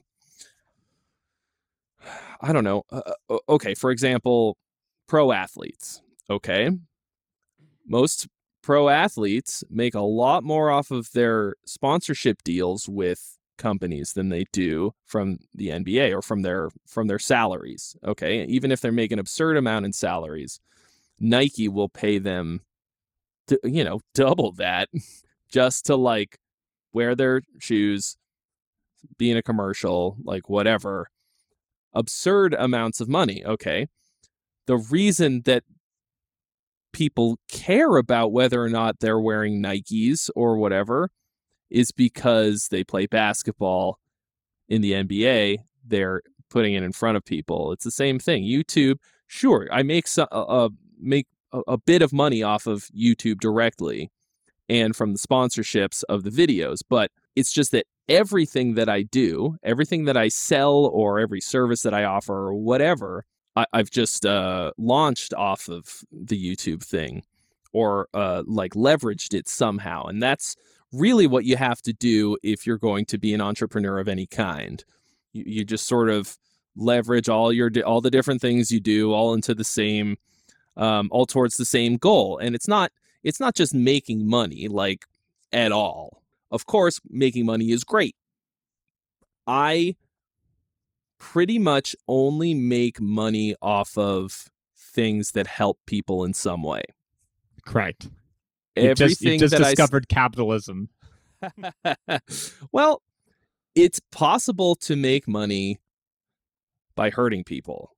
I don't know. Uh, uh, okay, for example, pro athletes. Okay, most pro athletes make a lot more off of their sponsorship deals with companies than they do from the NBA or from their from their salaries. Okay, even if they're making absurd amount in salaries, Nike will pay them, to, you know, double that just to like wear their shoes, be in a commercial, like whatever. Absurd amounts of money. Okay, the reason that people care about whether or not they're wearing Nikes or whatever is because they play basketball in the NBA. They're putting it in front of people. It's the same thing. YouTube, sure, I make so, uh, uh, make a, a bit of money off of YouTube directly and from the sponsorships of the videos, but it's just that everything that I do, everything that I sell or every service that I offer or whatever, I, I've just uh, launched off of the YouTube thing or uh, like leveraged it somehow. And that's really what you have to do if you're going to be an entrepreneur of any kind. You, you just sort of leverage all your all the different things you do all into the same um, all towards the same goal and it's not it's not just making money like at all of course making money is great. I pretty much only make money off of things that help people in some way. Correct. You everything just, you just discovered capitalism. Well, it's possible to make money by hurting people,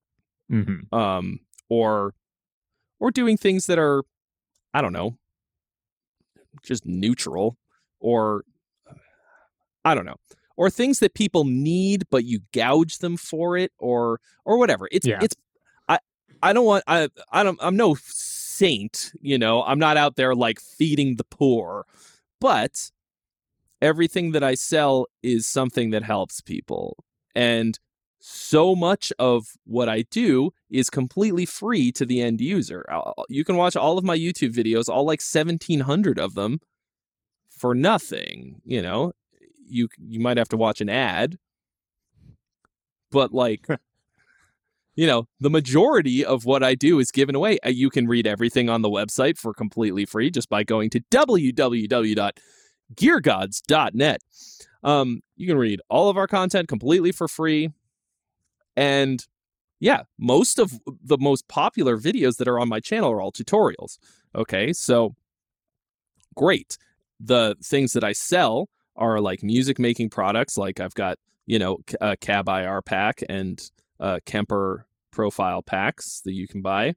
hmm um, or or doing things that are, I don't know, just neutral, or I don't know, or things that people need but you gouge them for it, or or whatever. It's Yeah. it's I I don't want I I don't I'm no saint, you know. I'm not out there like feeding the poor, but everything that I sell is something that helps people. And so much of what I do is completely free to the end user. You can watch all of my YouTube videos, all like 1700 of them for nothing, you know. You you might have to watch an ad. But like you know, the majority of what I do is given away. Uh, you can read everything on the website for completely free just by going to www.geargods.net. Um, you can read all of our content completely for free. And yeah, most of the most popular videos that are on my channel are all tutorials. Okay, so great. The things that I sell are like music making products, like I've got, you know, a Cab IR pack and uh, Kemper profile packs that you can buy.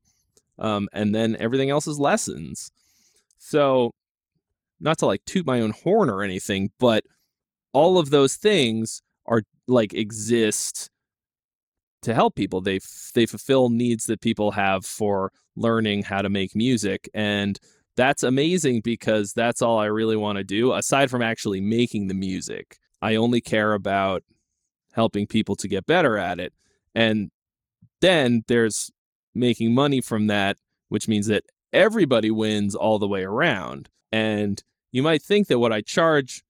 Um, and then everything else is lessons. So, not to like toot my own horn or anything, but all of those things are like exist to help people. They f- they fulfill needs that people have for learning how to make music, and that's amazing because that's all I really want to do. Aside from actually making the music, I only care about helping people to get better at it. And then there's making money from that, which means that everybody wins all the way around. And you might think that what I charge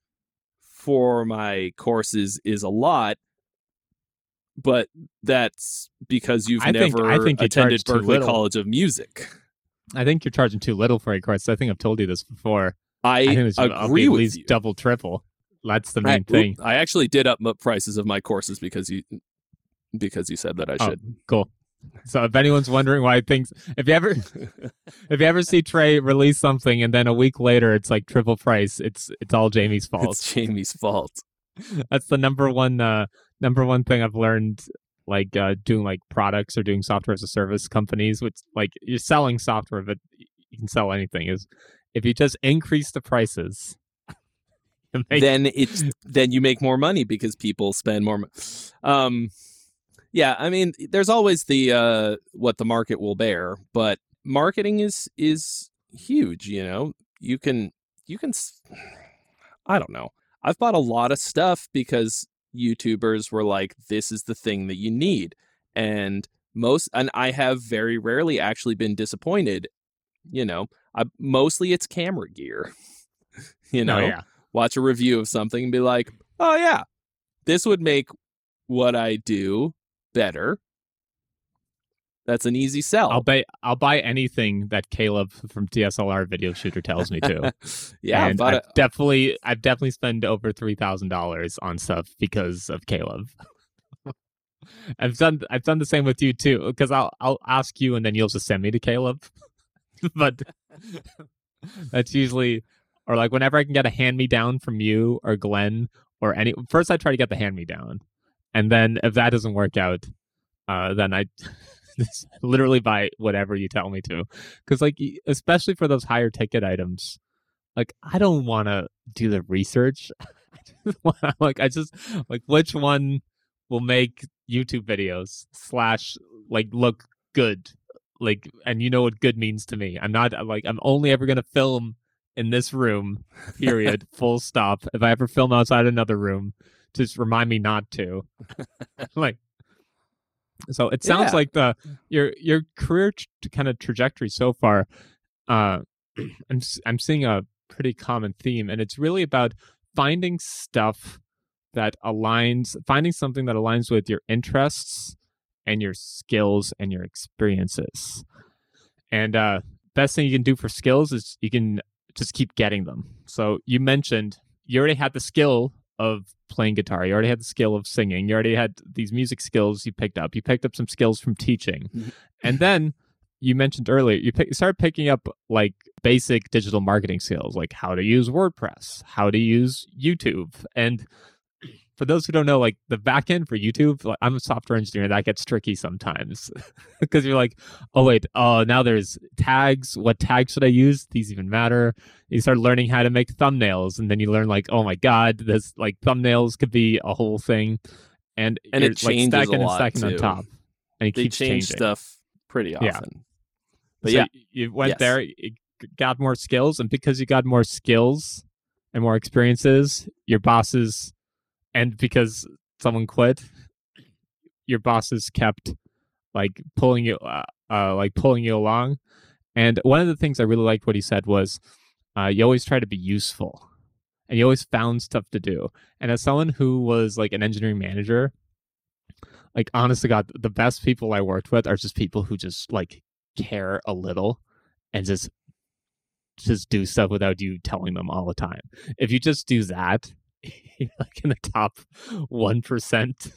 for my courses is a lot, but that's because you've I never think, I think attended Berklee. College of Music. I think you're charging too little for a course. I think I've told you this before. I, I think it's agree at with least you. double, triple. That's the I, main thing. I actually did up prices of my courses because you because you said that I Oh. should. Cool. So if anyone's wondering why things, if you ever, if you ever see Trey release something and then a week later it's like triple price, it's it's all Jamie's fault. it's Jamie's fault. That's the number one uh number one thing I've learned like uh doing like products or doing software as a service companies, which like you're selling software, but you can sell anything. Is if you just increase the prices, it makes- then it's then you make more money because people spend more. mo- Um, yeah, I mean, there's always the uh, what the market will bear, but marketing is is huge. You know, you can you can. I don't know. I've bought a lot of stuff because YouTubers were like, "This is the thing that you need," and most and I have very rarely actually been disappointed. You know, I, mostly it's camera gear. you oh, know, no, yeah. watch a review of something and be like, oh, yeah, this would make what I do better. That's an easy sell. I'll buy I'll buy anything that Caleb from DSLR Video Shooter tells me to. yeah, and but I've definitely I've definitely spent over three thousand dollars on stuff because of Caleb. I've done I've done the same with you too because I'll I'll ask you and then you'll just send me to Caleb, but that's usually or like whenever I can get a hand me down from you or Glenn or any first I try to get the hand me down, and then if that doesn't work out, uh, then I literally buy whatever you tell me to. Because like especially for those higher ticket items like i don't want to do the research. I just wanna- like i just like which one will make youtube videos slash like look good? Like and you know what good means to me. I'm not uh, like i'm only ever gonna film in this room period full stop. If i ever film outside another room just remind me not to. Like so it sounds Yeah. like the your your career t- kind of trajectory so far uh i'm i'm seeing a pretty common theme and it's really about finding stuff that aligns finding something that aligns with your interests and your skills and your experiences and uh best thing you can do for skills is you can just keep getting them so you mentioned you already had the skill of playing guitar. You already had the skill of singing. You already had these music skills you picked up. You picked up some skills from teaching. Mhm. and then you mentioned earlier you, pick, you started picking up like basic digital marketing skills like how to use wordpress how to use youtube. And for those who don't know like the back end for youtube like i'm a software engineer that gets tricky sometimes because you're like oh wait oh now there's tags what tags should i use these even matter you start learning how to make thumbnails and then you learn like oh my god this like thumbnails could be a whole thing and And it like changes a stacking lot, and stacking too. on top and it they keeps change changing stuff pretty Yeah. often. But so yeah, you went Yes. there, you got more skills, and because you got more skills and more experiences, your bosses, and because someone quit, your bosses kept like pulling you, uh, uh, like pulling you along. And one of the things I really liked what he said was, uh, you always try to be useful, and you always found stuff to do. And as someone who was like an engineering manager, like honest to God, the best people I worked with are just people who just like care a little and just just do stuff without you telling them all the time. If you just do that, like in the top one percent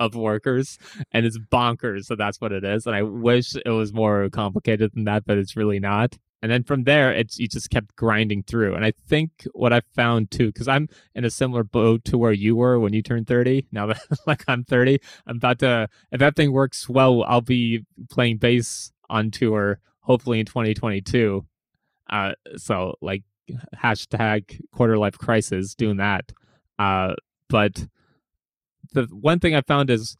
of workers, and it's bonkers. So that's what it is. And I wish it was more complicated than that, but it's really not. And then from there, it's you just kept grinding through. And I think what I found too, because I'm in a similar boat to where you were when you turned 30. Now that like I'm 30, I'm about to. If everything works well, I'll be playing bass on tour hopefully in 2022. Uh, so like hashtag quarter life crisis doing that. Uh, but the one thing I found is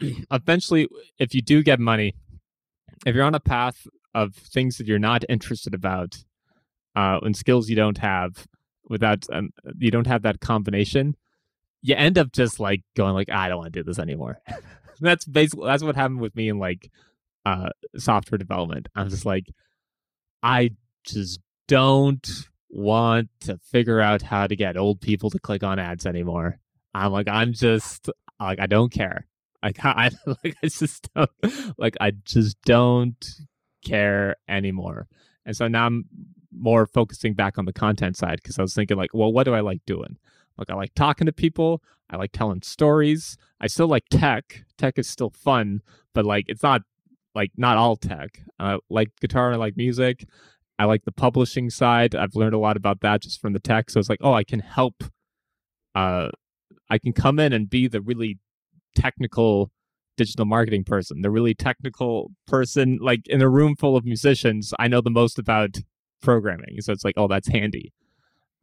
eventually, if you do get money, if you're on a path of things that you're not interested about, uh, and skills you don't have, without um, you don't have that combination, you end up just like going like, I don't want to do this anymore. that's basically that's what happened with me in like uh software development. I'm just like, I just don't want to figure out how to get old people to click on ads anymore. I'm like, I'm just like, I don't care. Like, I like, I just don't like, I just don't care anymore. And so now I'm more focusing back on the content side because I was thinking like, well, what do I like doing? Like, I like talking to people. I like telling stories. I still like tech. Tech is still fun, but like, it's not like not all tech. I like guitar I like music. I like the publishing side. I've learned a lot about that just from the tech. So it's like, oh, I can help. Uh, I can come in and be the really technical digital marketing person, the really technical person. Like in a room full of musicians, I know the most about programming. So it's like, oh, that's handy.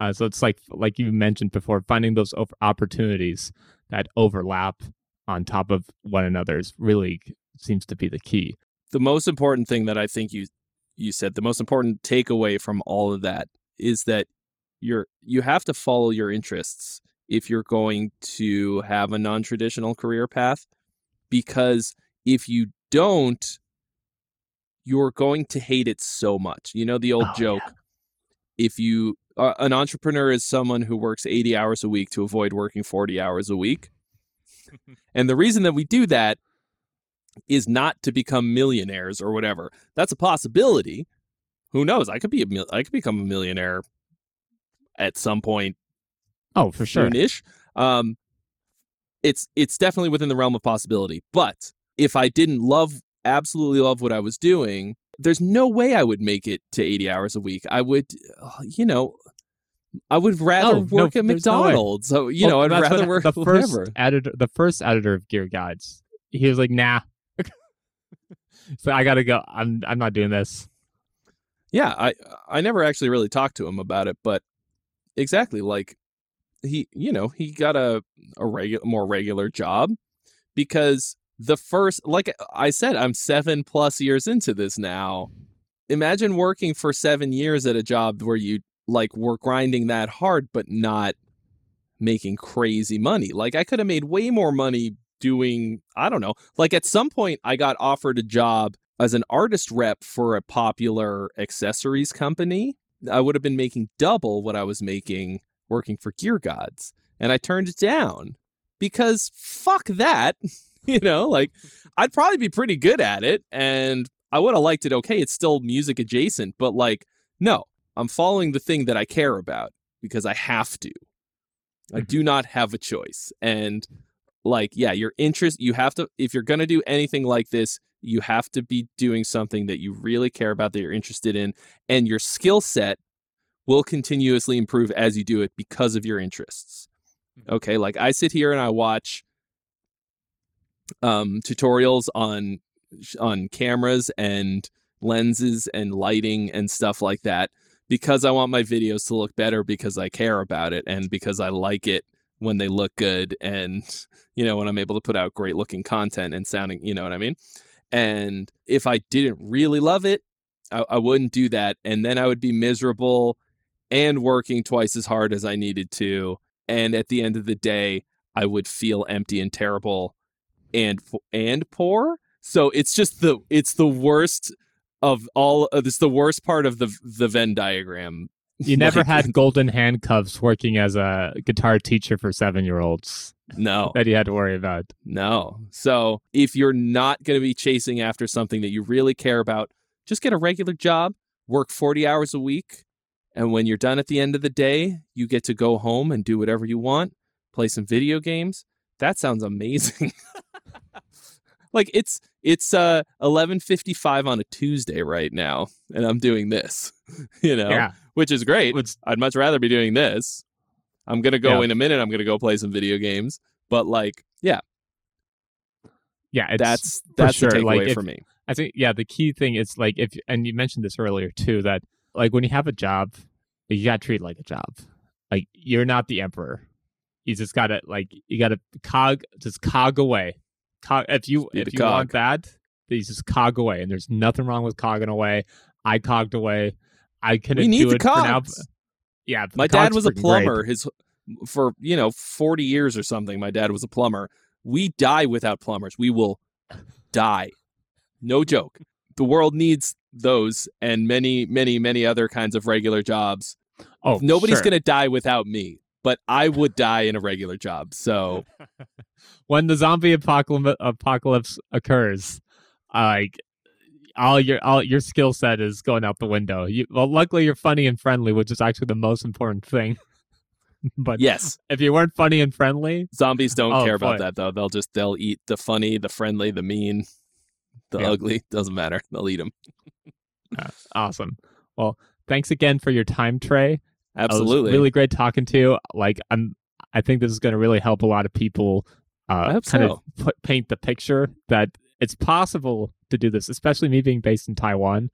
Uh, so it's like, like you mentioned before, finding those opportunities that overlap on top of one another is really seems to be the key. the most important thing that I think you you said, the most important takeaway from all of that is that you're you have to follow your interests if you're going to have a non-traditional career path because if you don't you're going to hate it so much. You know the old Oh, joke if you uh, an entrepreneur is someone who works 80 hours a week to avoid working 40 hours a week. and the reason that we do that is not to become millionaires or whatever. That's a possibility. Who knows? I could be a mil- I could become a millionaire at some point Oh, for sure. soonish. Um, it's it's definitely within the realm of possibility. But if I didn't love absolutely love what I was doing, there's no way I would make it to 80 hours a week. I would, uh, you know, I would rather Oh, no, work at there's no. McDonald's. so you know, I'd rather work the first whatever. editor the first editor of Gear Gods he was like nah so i gotta go i'm i'm not doing this Yeah, I I never actually really talked to him about it, but exactly like he, you know, he got a a regular more regular job because the first like I said I'm 7 plus years into this now. Imagine working for 7 years at a job where you like were grinding that hard but not making crazy money. Like I could have made way more money doing I don't know. Like at some point I got offered a job as an artist rep for a popular accessories company, I would have been making double what I was making working for Gear Gods. And I turned it down because fuck that. you know, like I'd probably be pretty good at it and I would have liked it okay. It's still music adjacent, but like, no, I'm following the thing that I care about because I have to. I mm-hmm. do not have a choice. And like, yeah, your interest, you have to, if you're going to do anything like this, you have to be doing something that you really care about that you're interested in and your skill set will continuously improve as you do it because of your interests. Okay like i sit here and i watch um tutorials on on cameras and lenses and lighting and stuff like that because i want my videos to look better because i care about it and because i like it when they look good and you know when i'm able to put out great looking content and sounding you know what i mean and if I didn't really love it, I, I wouldn't do that. And then I would be miserable and working twice as hard as I needed to. And at the end of the day, I would feel empty and terrible and and poor. So it's just the it's the worst of all. Uh, this the worst part of the the Venn diagram. You never had golden handcuffs working as a guitar teacher for seven year olds. No. that you had to worry about. No. So if you're not going to be chasing after something that you really care about, just get a regular job, work 40 hours a week. And when you're done at the end of the day, you get to go home and do whatever you want, play some video games. That sounds amazing. like it's it's uh 11:55 on a Tuesday right now and I'm doing this, you know, yeah. Which is great. Which, I'd much rather be doing this. I'm going to go yeah. in a minute I'm going to go play some video games, but like, yeah. Yeah, that's that's sure. the takeaway like, if, for me. I think yeah, the key thing is like if and you mentioned this earlier too that like when you have a job, you got to treat it like a job. Like you're not the emperor. You just got to like you got to cog just cog away Cog, if you if you cog. want that, you just cog away, and there's nothing wrong with cogging away. I cogged away. I couldn't we need do the it cogs. for now. Yeah, my dad was a plumber. Great. His for you know forty years or something. My dad was a plumber. We die without plumbers. We will die. No joke. The world needs those and many, many, many other kinds of regular jobs. Oh, nobody's sure. going to die without me, but I would die in a regular job. So when the zombie apocalypse, apocalypse occurs, like all your all your skill set is going out the window. You, well, luckily you're funny and friendly, which is actually the most important thing. but yes, if you weren't funny and friendly, zombies don't oh, care boy. about that though. They'll just they'll eat the funny, the friendly, the mean, the Yeah. ugly. Doesn't matter. They'll eat them. Uh, awesome. Well, thanks again for your time, Trey. Absolutely. really great talking to you. Like I'm, I think this is going to really help a lot of people. Uh, kind so. of put, paint the picture that it's possible to do this. Especially me being based in Taiwan,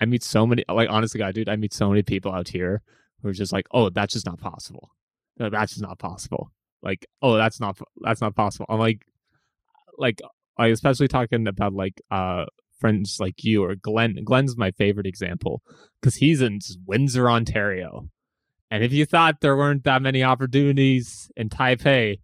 I meet so many. Like honestly, God, dude, I meet so many people out here who are just like, "Oh, that's just not possible. No, that's just not possible." Like, "Oh, that's not that's not possible." I'm like, like, I especially talking about like uh friends like you or Glenn. Glenn's my favorite example because he's in Windsor, Ontario. And if you thought there weren't that many opportunities in Taipei,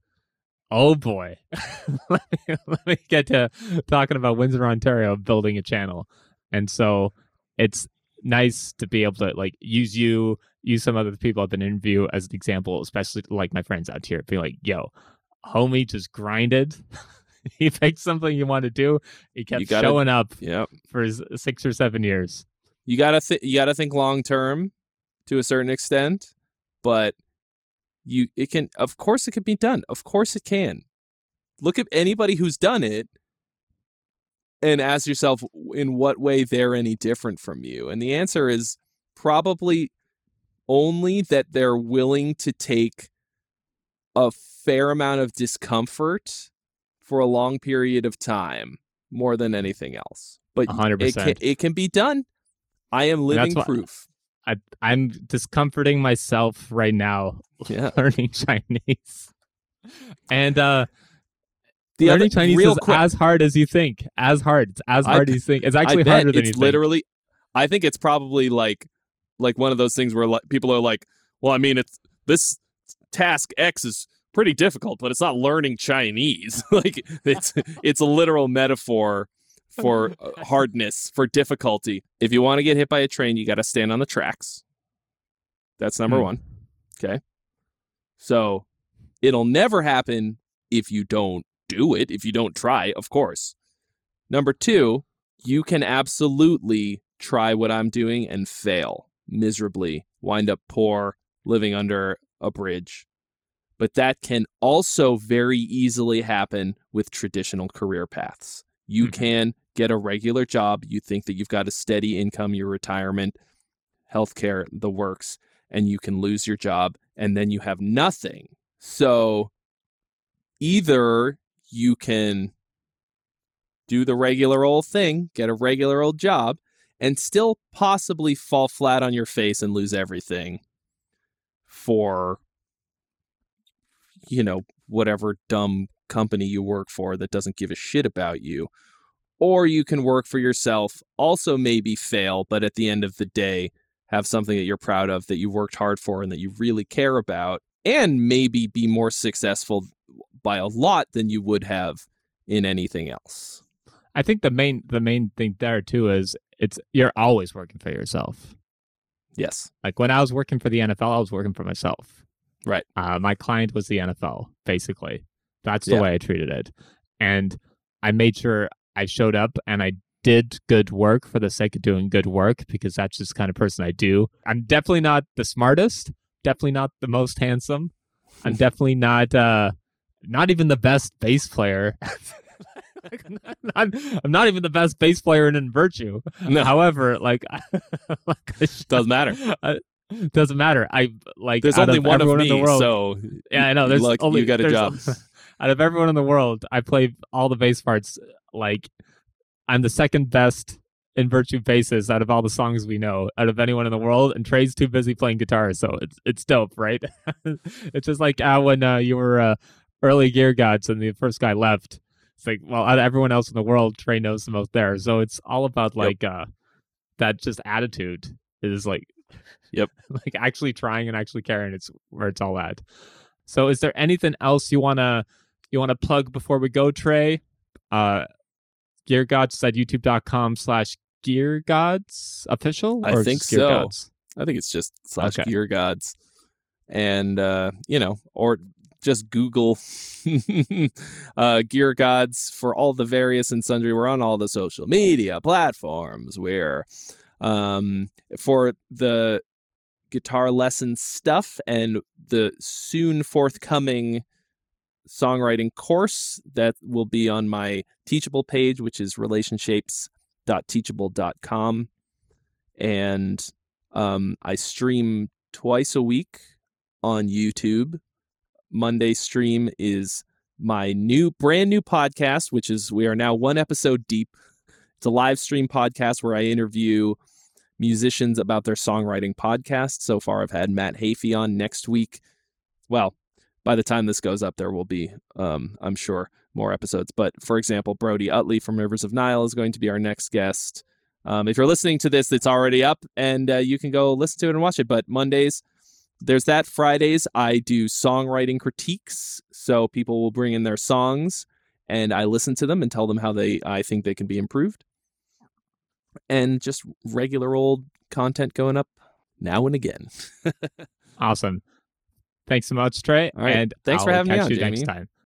oh boy. let, me, let me get to talking about Windsor, Ontario, building a channel. And so it's nice to be able to like use you, use some other people I've been interview as an example, especially like my friends out here, being like, yo, homie just grinded. he picked something you want to do. He kept gotta- showing up Yep. for his six or seven years. You gotta th- you gotta think long term to a certain extent, but you it can of course it can be done. Of course it can. Look at anybody who's done it and ask yourself in what way they're any different from you. And the answer is probably only that they're willing to take a fair amount of discomfort for a long period of time more than anything else. But A hundred it can, it can be done. I am living proof. I, I'm discomforting myself right now Yeah. learning Chinese. And uh The learning other Chinese is quick, as hard as you think. As hard. It's as hard bet- as you think. It's actually harder than you it's think. literally. I think it's probably like like one of those things where like, people are like, "Well, I mean, it's this task X is pretty difficult, but it's not learning Chinese. like it's it's a literal metaphor for uh, hardness, for difficulty. If you want to get hit by a train, you got to stand on the tracks. That's number Hmm. one. Okay. So it'll never happen if you don't do it, if you don't try, of course. Number two, you can absolutely try what I'm doing and fail miserably, wind up poor, living under a bridge. But that can also very easily happen with traditional career paths. You Mhm. can get a regular job. You think that you've got a steady income, your retirement, healthcare, the works, and you can lose your job and then you have nothing. So either you can do the regular old thing, get a regular old job, and still possibly fall flat on your face and lose everything for, you know, whatever dumb company you work for that doesn't give a shit about you. Or you can work for yourself, also maybe fail, but at the end of the day, have something that you're proud of, that you worked hard for, and that you really care about, and maybe be more successful by a lot than you would have in anything else. I think the main the main thing there too is it's you're always working for yourself. Yes. Like when I was working for the NFL, I was working for myself. Right. Uh, my client was the NFL, basically. That's the Yeah. way I treated it. And I made sure I showed up and I did good work for the sake of doing good work because that's just the kind of person I do. I'm definitely not the smartest, definitely not the most handsome. I'm definitely not uh not even the best bass player. Like, I'm, not, I'm- I'm not even the best bass player in Virtue. No, However, like, like I doesn't matter. uh, doesn't matter. I like There's only of one of me, in the world. so yeah, I know. There's luck- only you got a job. out of everyone in the world, I play all the bass parts. Like, I'm the second best in virtue bases out of all the songs we know, out of anyone in the world. And Trey's too busy playing guitar, so it's it's dope, right? it's just like uh, when uh, you were uh, early Gear Gods and the first guy left. It's like, well, out of everyone else in the world, Trey knows the most there. So it's all about Yep. like uh, that just attitude is like, Yep. like actually trying and actually caring. It's where it's all at. So, is there anything else you wanna you wanna plug before we go, Trey? Uh, Gear Gods at youtube.com slash Gear Gods official. I think Gear so. Gods? I think it's just slash Okay. gear gods. And uh, you know, or just Google uh gear gods for all the various and sundry. We're on all the social media platforms. We're um for the guitar lesson stuff and the soon forthcoming songwriting course that will be on my teachable page which is relationshapes.teachable.com and um, I stream twice a week on YouTube. Monday stream is my new, brand new podcast, which is we are now one episode deep. It's a live stream podcast where I interview musicians about their songwriting podcast. So far, I've had Matt Heafy on next week. Well, by the time this goes up, there will be, um, I'm sure, more episodes. But for example, Brody Uttley from Rivers of Nihil is going to be our next guest. Um, if you're listening to this, it's already up and uh, you can go listen to it and watch it. But Mondays, there's that. Fridays, I do songwriting critiques. So people will bring in their songs and I listen to them and tell them how they I think they can be improved. And just regular old content going up now and again. Awesome. Thanks so much, Trey. All right. And Thanks for I'll having me catch on, you next time.